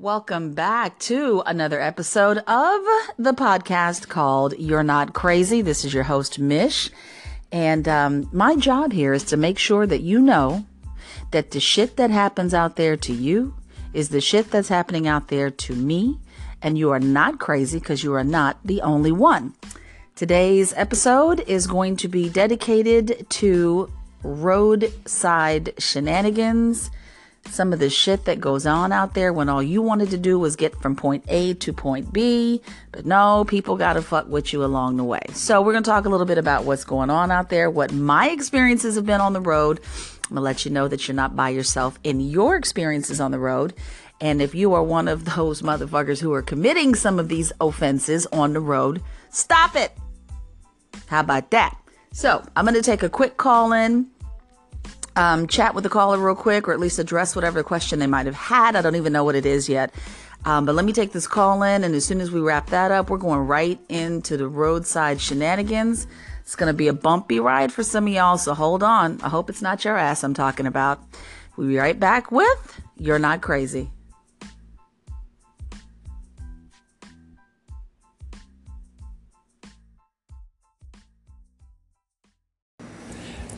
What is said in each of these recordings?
Welcome back to another episode of the podcast called You're Not Crazy. This is your host, Mish. And um, my job here is to make sure that you know that the shit that happens out there to you is the shit that's happening out there to me. And you are not crazy because you are not the only one. Today's episode is going to be dedicated to roadside shenanigans some of the shit that goes on out there when all you wanted to do was get from point A to point B. But no, people got to fuck with you along the way. So we're going to talk a little bit about what's going on out there, what my experiences have been on the road. I'm going to let you know that you're not by yourself in your experiences on the road. And if you are one of those motherfuckers who are committing some of these offenses on the road, stop it. How about that? So I'm going to take a quick call in um, chat with the caller real quick, or at least address whatever question they might have had. I don't even know what it is yet. Um, but let me take this call in, and as soon as we wrap that up, we're going right into the roadside shenanigans. It's going to be a bumpy ride for some of y'all, so hold on. I hope it's not your ass I'm talking about. We'll be right back with You're Not Crazy.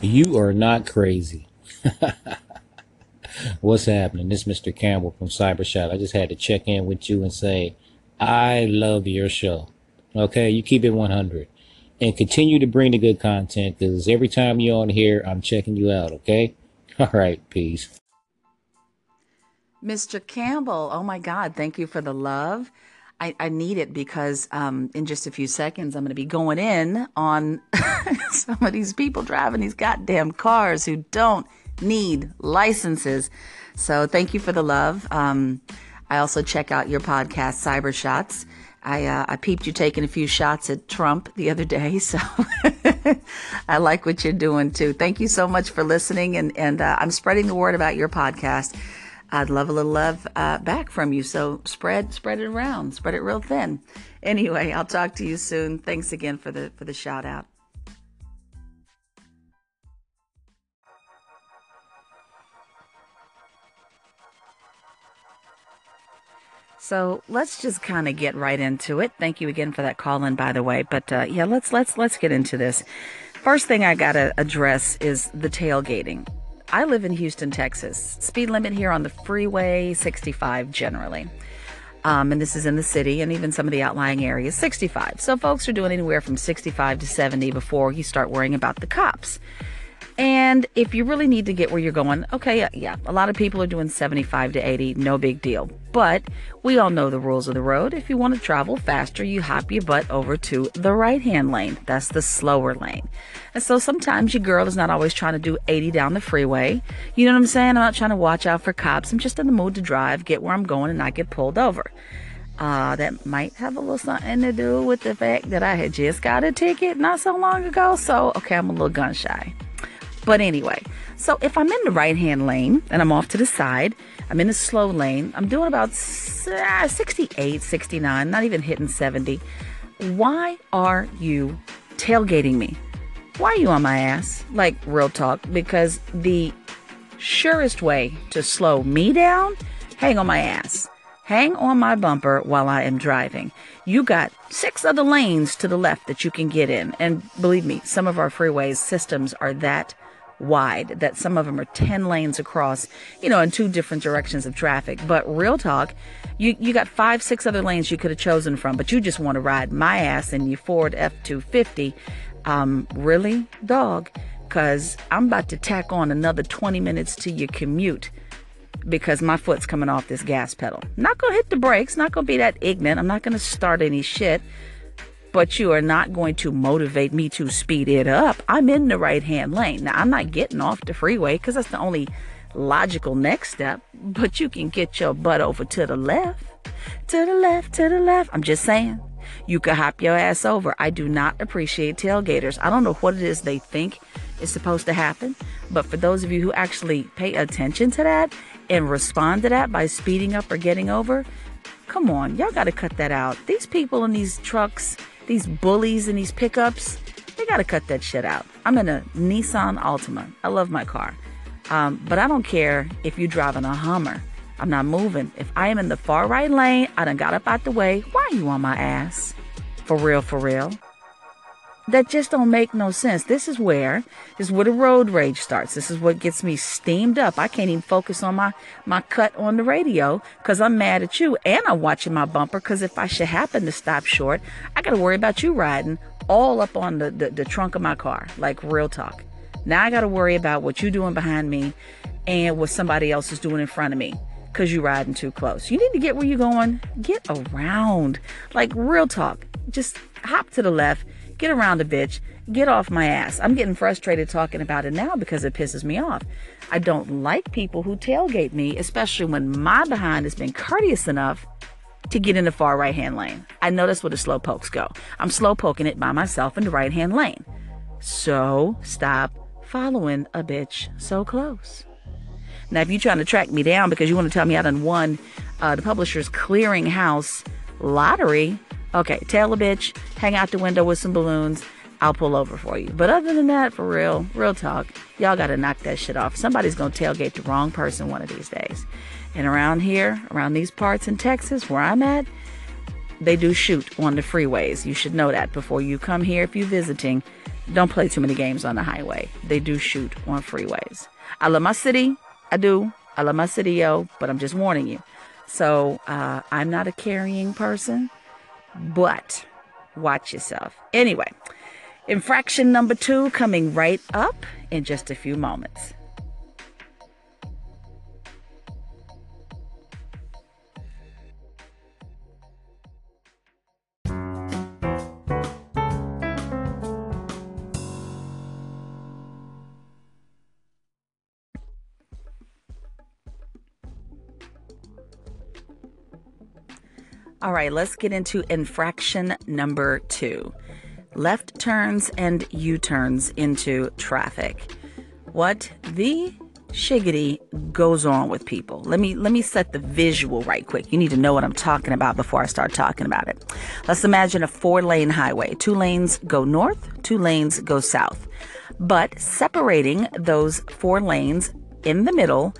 You are not crazy. What's happening? This is Mr. Campbell from Cybershot. I just had to check in with you and say, I love your show. Okay, you keep it 100 and continue to bring the good content because every time you're on here, I'm checking you out. Okay, all right, peace. Mr. Campbell, oh my God, thank you for the love. I, I need it because um, in just a few seconds, I'm going to be going in on some of these people driving these goddamn cars who don't need licenses. So thank you for the love. Um, I also check out your podcast, Cyber Shots. I, uh, I peeped you taking a few shots at Trump the other day, so I like what you're doing too. Thank you so much for listening, and and uh, I'm spreading the word about your podcast. I'd love a little love uh, back from you. So spread spread it around, spread it real thin. Anyway, I'll talk to you soon. Thanks again for the for the shout out. So let's just kind of get right into it. Thank you again for that call in, by the way. But uh, yeah, let's let's let's get into this. First thing I gotta address is the tailgating. I live in Houston, Texas. Speed limit here on the freeway 65 generally. Um, and this is in the city and even some of the outlying areas 65. So folks are doing anywhere from 65 to 70 before you start worrying about the cops. And if you really need to get where you're going, okay, yeah, a lot of people are doing 75 to 80, no big deal. But we all know the rules of the road. If you want to travel faster, you hop your butt over to the right hand lane. That's the slower lane. And so sometimes your girl is not always trying to do 80 down the freeway. You know what I'm saying? I'm not trying to watch out for cops. I'm just in the mood to drive, get where I'm going, and not get pulled over. Uh, that might have a little something to do with the fact that I had just got a ticket not so long ago. So, okay, I'm a little gun shy. But anyway, so if I'm in the right hand lane and I'm off to the side, I'm in the slow lane, I'm doing about uh, 68, 69, not even hitting 70. Why are you tailgating me? Why are you on my ass? Like, real talk. Because the surest way to slow me down, hang on my ass. Hang on my bumper while I am driving. You got six other lanes to the left that you can get in. And believe me, some of our freeways systems are that wide that some of them are 10 lanes across, you know, in two different directions of traffic. But real talk, you, you got five, six other lanes you could have chosen from, but you just want to ride my ass in your Ford F 250. Um, really, dog? Because I'm about to tack on another 20 minutes to your commute because my foot's coming off this gas pedal. Not gonna hit the brakes, not gonna be that ignorant. I'm not gonna start any shit but you are not going to motivate me to speed it up. I'm in the right hand lane. Now, I'm not getting off the freeway because that's the only logical next step, but you can get your butt over to the left, to the left, to the left. I'm just saying. You could hop your ass over. I do not appreciate tailgaters. I don't know what it is they think is supposed to happen, but for those of you who actually pay attention to that and respond to that by speeding up or getting over, come on, y'all got to cut that out. These people in these trucks, these bullies in these pickups, they got to cut that shit out. I'm in a Nissan Altima. I love my car. Um, but I don't care if you're driving a Hummer. I'm not moving. If I am in the far right lane, I done got up out the way. Why are you on my ass? For real, for real. That just don't make no sense. This is where this is where the road rage starts. This is what gets me steamed up. I can't even focus on my my cut on the radio because I'm mad at you, and I'm watching my bumper because if I should happen to stop short, I got to worry about you riding all up on the, the the trunk of my car. Like real talk. Now I got to worry about what you're doing behind me and what somebody else is doing in front of me because you're riding too close. You need to get where you're going. Get around. Like real talk. Just hop to the left. Get around a bitch. Get off my ass. I'm getting frustrated talking about it now because it pisses me off. I don't like people who tailgate me, especially when my behind has been courteous enough to get in the far right hand lane. I know that's where the slow pokes go. I'm slow poking it by myself in the right hand lane. So stop following a bitch so close. Now, if you're trying to track me down because you want to tell me I done won uh, the publisher's clearinghouse lottery, okay, tail a bitch, hang out the window with some balloons. I'll pull over for you. But other than that, for real, real talk, y'all got to knock that shit off. Somebody's to tailgate the wrong person one of these days. And around here, around these parts in Texas where I'm at, they do shoot on the freeways. You should know that before you come here if you're visiting don't play too many games on the highway. They do shoot on freeways. I love my city. I do. I love my city, yo, but I'm just warning you. So uh, I'm not a carrying person, but watch yourself. Anyway, infraction number two coming right up in just a few moments. All right, let's get into infraction number two left turns and U turns into traffic. What the shiggity goes on with people. Let me let me set the visual right quick. You need to know what I'm talking about before I start talking about it. Let's imagine a four-lane highway. Two lanes go north, two lanes go south. But separating those four lanes in the middle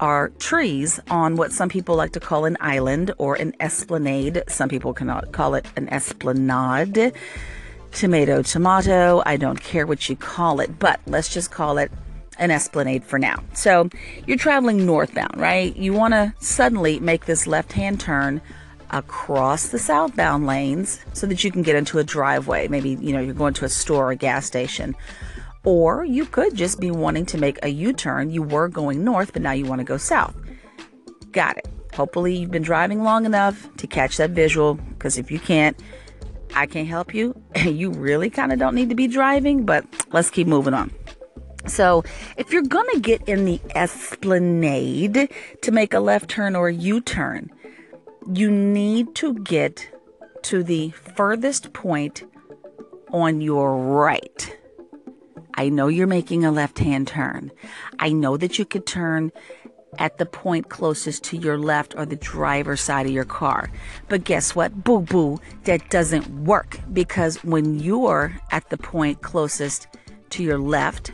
are trees on what some people like to call an island or an esplanade. Some people cannot call it an esplanade. Tomato, tomato. I don't care what you call it, but let's just call it an esplanade for now. So you're traveling northbound, right? You want to suddenly make this left hand turn across the southbound lanes so that you can get into a driveway. Maybe, you know, you're going to a store or a gas station or you could just be wanting to make a U turn. You were going north, but now you want to go south. Got it. Hopefully, you've been driving long enough to catch that visual, because if you can't, I can't help you. you really kind of don't need to be driving, but let's keep moving on. So, if you're going to get in the esplanade to make a left turn or a U turn, you need to get to the furthest point on your right. I know you're making a left hand turn. I know that you could turn at the point closest to your left or the driver's side of your car. But guess what? Boo boo, that doesn't work because when you're at the point closest to your left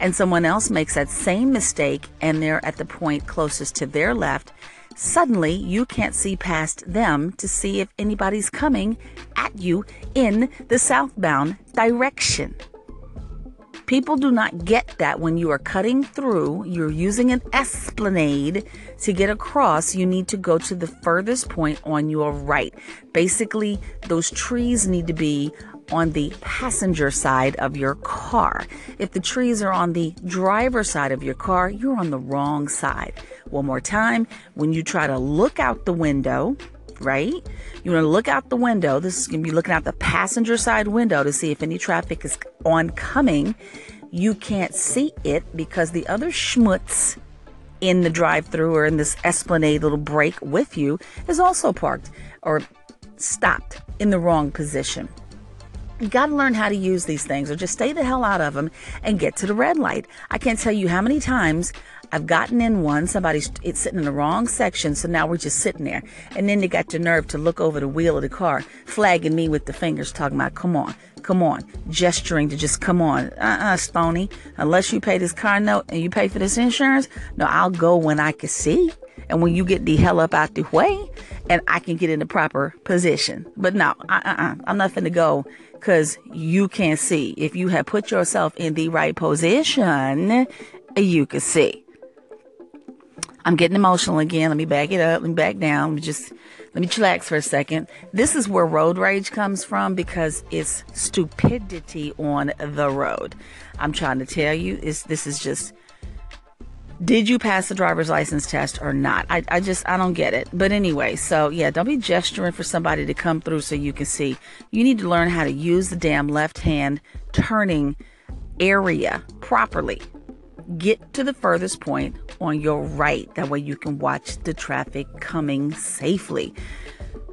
and someone else makes that same mistake and they're at the point closest to their left, suddenly you can't see past them to see if anybody's coming at you in the southbound direction. People do not get that when you are cutting through, you're using an esplanade to get across, you need to go to the furthest point on your right. Basically, those trees need to be on the passenger side of your car. If the trees are on the driver side of your car, you're on the wrong side. One more time, when you try to look out the window, right? You want to look out the window. This is going to be looking out the passenger side window to see if any traffic is oncoming. You can't see it because the other schmutz in the drive through or in this esplanade little break with you is also parked or stopped in the wrong position. You got to learn how to use these things or just stay the hell out of them and get to the red light. I can't tell you how many times I've gotten in one, somebody's it's sitting in the wrong section, so now we're just sitting there. And then they got the nerve to look over the wheel of the car, flagging me with the fingers, talking about, come on, come on, gesturing to just come on. Uh-uh, Stony. Unless you pay this car note and you pay for this insurance, no, I'll go when I can see. and when you get the hell up out the way, and I can get in the proper position. But no, uh-uh, I'm not finna go because you can't see. If you have put yourself in the right position, you can see. I'm getting emotional again. Let me back it up. Let me back down. Let me just let me chillax for a second. This is where road rage comes from because it's stupidity on the road. I'm trying to tell you, is this is just did you pass the driver's license test or not? I, I just, I don't get it. But anyway, so yeah, don't be gesturing for somebody to come through so you can see. You need to learn how to use the damn left hand turning area properly. Get to the furthest point on your right. That way you can watch the traffic coming safely.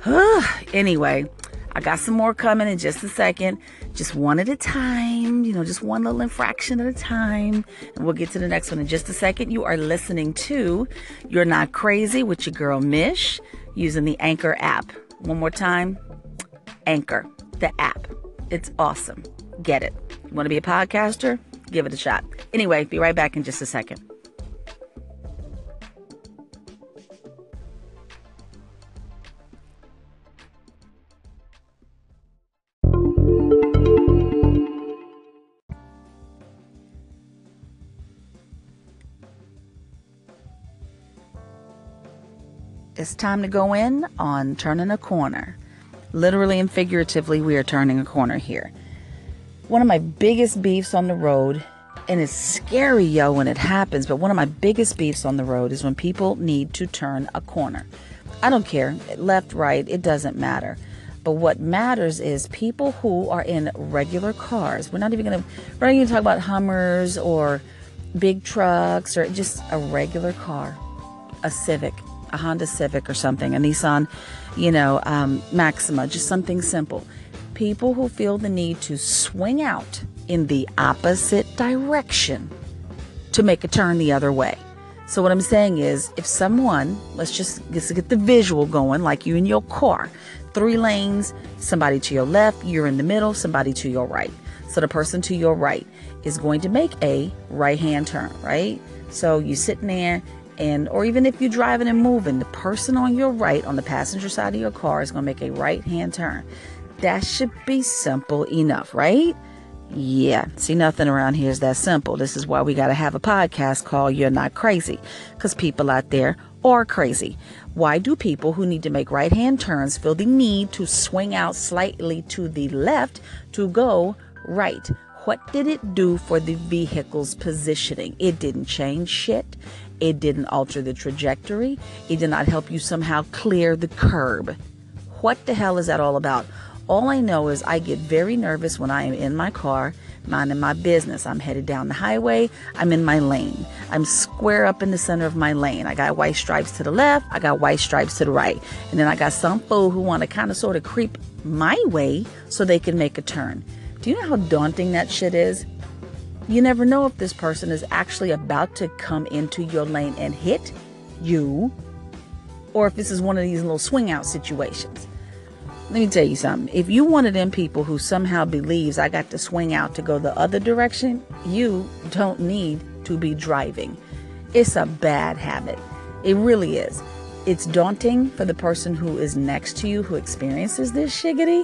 anyway, I got some more coming in just a second. Just one at a time, you know, just one little infraction at a time. And we'll get to the next one in just a second. You are listening to You're Not Crazy with your girl Mish using the Anchor app. One more time Anchor, the app. It's awesome. Get it. You want to be a podcaster? Give it a shot. Anyway, be right back in just a second. It's time to go in on turning a corner. Literally and figuratively, we are turning a corner here. One of my biggest beefs on the road, and it's scary, yo, when it happens, but one of my biggest beefs on the road is when people need to turn a corner. I don't care, left, right, it doesn't matter. But what matters is people who are in regular cars. We're not even gonna we're not even talk about Hummers or big trucks or just a regular car, a Civic a Honda Civic or something, a Nissan, you know, um, Maxima, just something simple. People who feel the need to swing out in the opposite direction to make a turn the other way. So what I'm saying is, if someone, let's just, get the visual going, like you in your car, three lanes, somebody to your left, you're in the middle, somebody to your right. So the person to your right is going to make a right hand turn, right? So you're sitting there, and or even if you're driving and moving, the person on your right on the passenger side of your car is going to make a right hand turn. That should be simple enough, right? Yeah, see, nothing around here is that simple. This is why we got to have a podcast called You're Not Crazy, because people out there are crazy. Why do people who need to make right hand turns feel the need to swing out slightly to the left to go right? What did it do for the vehicle's positioning? It didn't change shit. It didn't alter the trajectory. It did not help you somehow clear the curb. What the hell is that all about? All I know is I get very nervous when I am in my car, minding my business. I'm headed down the highway. I'm in my lane. I'm square up in the center of my lane. I got white stripes to the left. I got white stripes to the right. And then I got some fool who want to kind of sort of creep my way so they can make a turn. Do you know how daunting that shit is? You never know if this person is actually about to come into your lane and hit you, or if this is one of these little swing out situations. Let me tell you something. If you one of them people who somehow believes I got to swing out to go the other direction, you don't need to be driving. It's a bad habit. It really is. It's daunting for the person who is next to you who experiences this shiggity,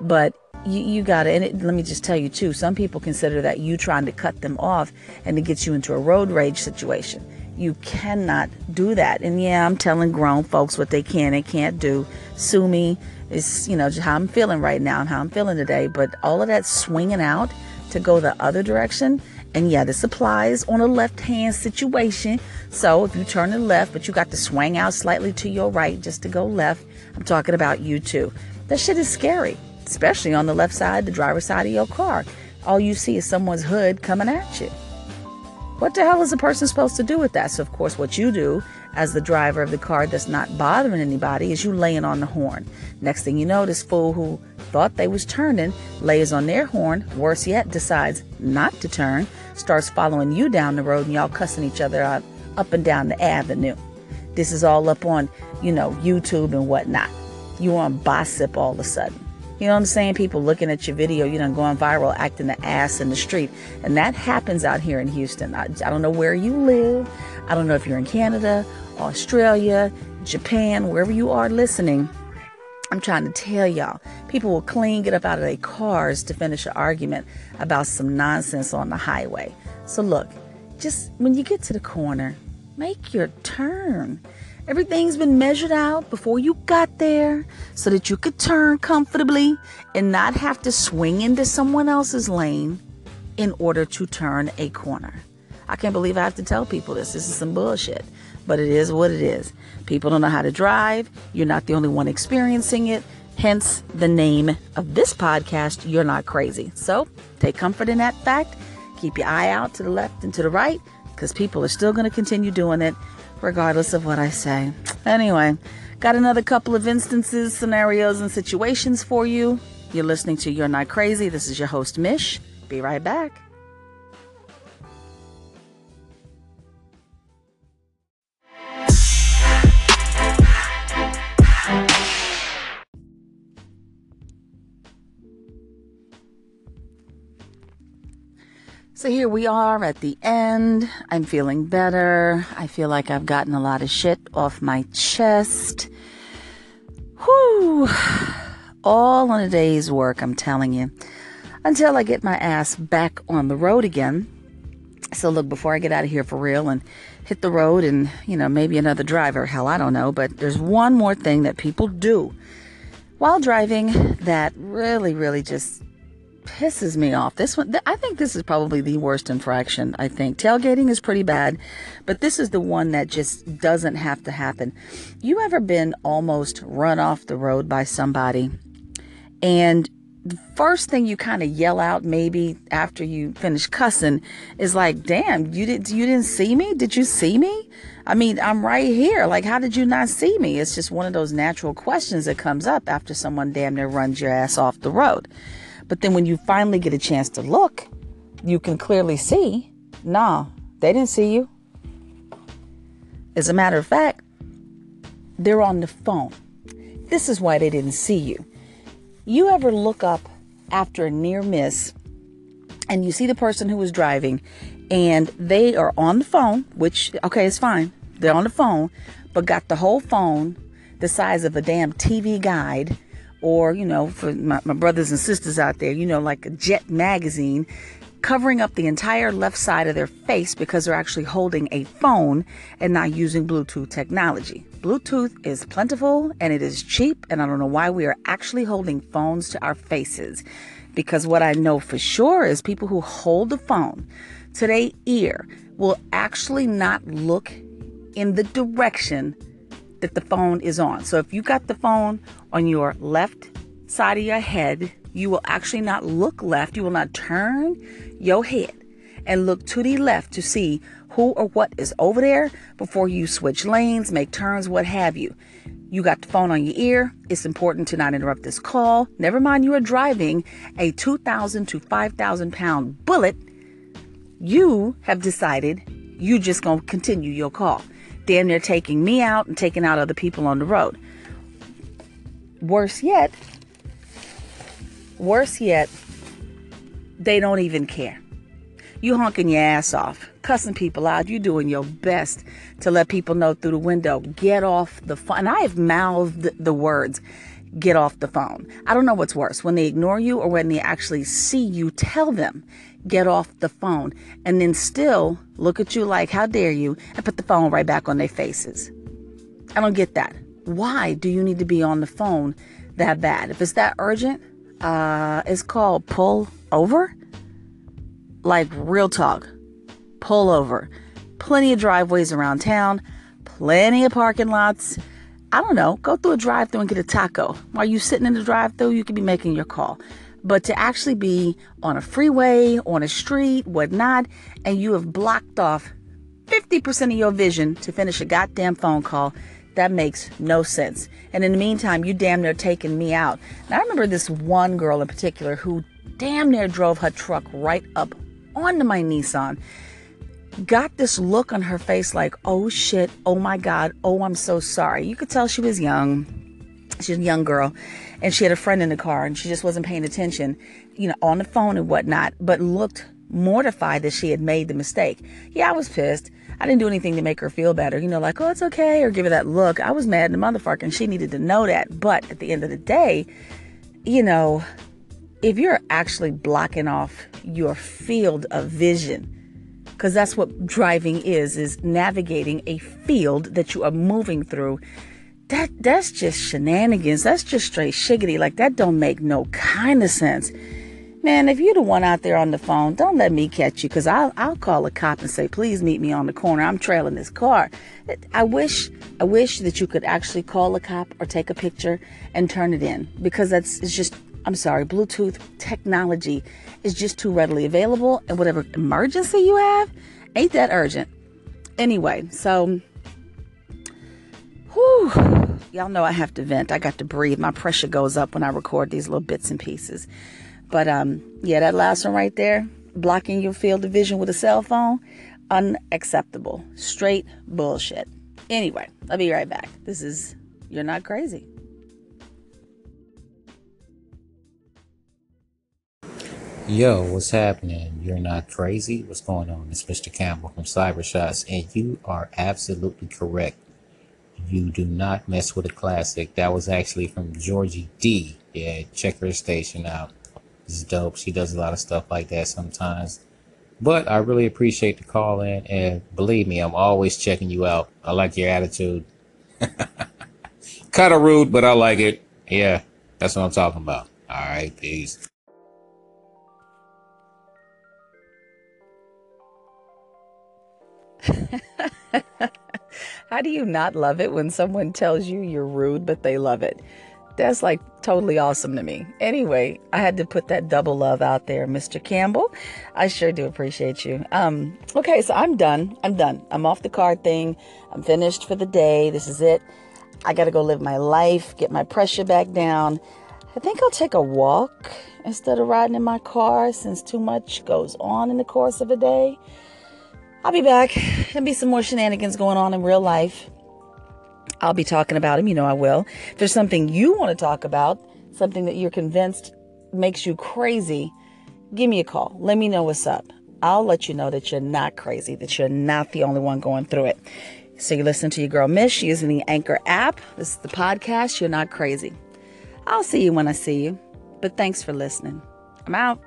but you, you got it. And it, let me just tell you, too, some people consider that you trying to cut them off and it gets you into a road rage situation. You cannot do that. And yeah, I'm telling grown folks what they can and can't do. Sue me. It's, you know, how I'm feeling right now and how I'm feeling today. But all of that swinging out to go the other direction, and yeah, this applies on a left hand situation. So if you turn to the left, but you got to swing out slightly to your right just to go left, I'm talking about you too. That shit is scary especially on the left side, the driver's side of your car. All you see is someone's hood coming at you. What the hell is a person supposed to do with that? So, of course, what you do as the driver of the car that's not bothering anybody is you laying on the horn. Next thing you know, this fool who thought they was turning lays on their horn. Worse yet, decides not to turn, starts following you down the road, and y'all cussing each other out up and down the avenue. This is all up on, you know, YouTube and whatnot. You on gossip all of a sudden. You know what I'm saying? People looking at your video, you know, going viral, acting the ass in the street. And that happens out here in Houston. I, I don't know where you live. I don't know if you're in Canada, Australia, Japan, wherever you are listening. I'm trying to tell y'all, people will clean get up out of their cars to finish an argument about some nonsense on the highway. So look, just when you get to the corner, make your turn. Everything's been measured out before you got there so that you could turn comfortably and not have to swing into someone else's lane in order to turn a corner. I can't believe I have to tell people this. This is some bullshit, but it is what it is. People don't know how to drive. You're not the only one experiencing it. Hence the name of this podcast, You're Not Crazy. So take comfort in that fact. Keep your eye out to the left and to the right because people are still going to continue doing it regardless of what I say. Anyway, got another couple of instances, scenarios, and situations for you. You're listening to You're Not Crazy. This is your host, Mish. Be right back. So here we are at the end. I'm feeling better. I feel like I've gotten a lot of shit off my chest. Whew. All in a day's work, I'm telling you. Until I get my ass back on the road again. So look, before I get out of here for real and hit the road and, you know, maybe another driver, hell, I don't know, but there's one more thing that people do while driving that really, really just pisses me off. This one, I think this is probably the worst infraction. I think tailgating is pretty bad, but this is the one that just doesn't have to happen. You ever been almost run off the road by somebody and the first thing you kind of yell out maybe after you finish cussing is like, "Damn, you did you didn't see me? Did you see me? I mean, I'm right here. Like, how did you not see me?" It's just one of those natural questions that comes up after someone damn near runs your ass off the road. But then when you finally get a chance to look, you can clearly see, nah, they didn't see you. As a matter of fact, they're on the phone. This is why they didn't see you. You ever look up after a near miss and you see the person who was driving and they are on the phone, which, okay, it's fine. They're on the phone, but got the whole phone the size of a damn TV guide or, you know, for my, my brothers and sisters out there, you know, like a Jet magazine, covering up the entire left side of their face because they're actually holding a phone and not using Bluetooth technology. Bluetooth is plentiful and it is cheap, and I don't know why we are actually holding phones to our faces. Because what I know for sure is people who hold the phone to their ear will actually not look in the direction that the phone is on. So if you got the phone on your left side of your head, you will actually not look left. You will not turn your head and look to the left to see who or what is over there before you switch lanes, make turns, what have you. You got the phone on your ear. It's important to not interrupt this call. Never mind, you are driving a 2,000 to 5,000 pound bullet. You have decided you just gonna continue your call damn near taking me out and taking out other people on the road. Worse yet, worse yet, they don't even care. You honking your ass off, cussing people out. You doing your best to let people know through the window, get off the phone. And I have mouthed the words, get off the phone. I don't know what's worse, when they ignore you or when they actually see you tell them, get off the phone, and then still look at you like, how dare you, and put the phone right back on their faces. I don't get that. Why do you need to be on the phone that bad? If it's that urgent, uh, it's called pull over. Like real talk, pull over. Plenty of driveways around town, plenty of parking lots. I don't know, go through a drive through and get a taco. While you're sitting in the drive through, you could be making your call. But to actually be on a freeway, on a street, whatnot, and you have blocked off 50% of your vision to finish a goddamn phone call, that makes no sense. And in the meantime, you damn near taking me out. And I remember this one girl in particular who damn near drove her truck right up onto my Nissan. Got this look on her face like, oh shit, oh my God, oh, I'm so sorry. You could tell she was young She's a young girl, and she had a friend in the car, and she just wasn't paying attention, you know, on the phone and whatnot, but looked mortified that she had made the mistake. Yeah, I was pissed. I didn't do anything to make her feel better, you know, like, oh, it's okay, or give her that look. I was mad at the motherfucker, and she needed to know that. But at the end of the day, you know, if you're actually blocking off your field of vision, because that's what driving is, is navigating a field that you are moving through that that's just shenanigans. That's just straight shiggity. Like that don't make no kind of sense. Man, if you're the one out there on the phone, don't let me catch you because I'll I'll call a cop and say, please meet me on the corner. I'm trailing this car. I wish I wish that you could actually call a cop or take a picture and turn it in because that's it's just I'm sorry, Bluetooth technology is just too readily available and whatever emergency you have ain't that urgent. Anyway, so Whew. Y'all know I have to vent. I got to breathe. My pressure goes up when I record these little bits and pieces. But um, yeah, that last one right there, blocking your field of vision with a cell phone, unacceptable. Straight bullshit. Anyway, I'll be right back. This is You're Not Crazy. Yo, what's happening? You're not crazy? What's going on? It's Mr. Campbell from Cybershots, and you are absolutely correct you do not mess with a classic. That was actually from Georgie D. Yeah, check her station out. It's dope. She does a lot of stuff like that sometimes. But I really appreciate the call in, and believe me, I'm always checking you out. I like your attitude. kind of rude, but I like it. Yeah, that's what I'm talking about. All right, peace. How do you not love it when someone tells you you're rude, but they love it? That's like totally awesome to me. Anyway, I had to put that double love out there, Mr. Campbell. I sure do appreciate you. Um, okay, so I'm done. I'm done. I'm off the card thing. I'm finished for the day. This is it. I got to go live my life, get my pressure back down. I think I'll take a walk instead of riding in my car since too much goes on in the course of a day. I'll be back. There'll be some more shenanigans going on in real life. I'll be talking about them. You know I will. If there's something you want to talk about, something that you're convinced makes you crazy, give me a call. Let me know what's up. I'll let you know that you're not crazy, that you're not the only one going through it. So you listen to your girl Mish using the Anchor app. This is the podcast. You're not crazy. I'll see you when I see you. But thanks for listening. I'm out.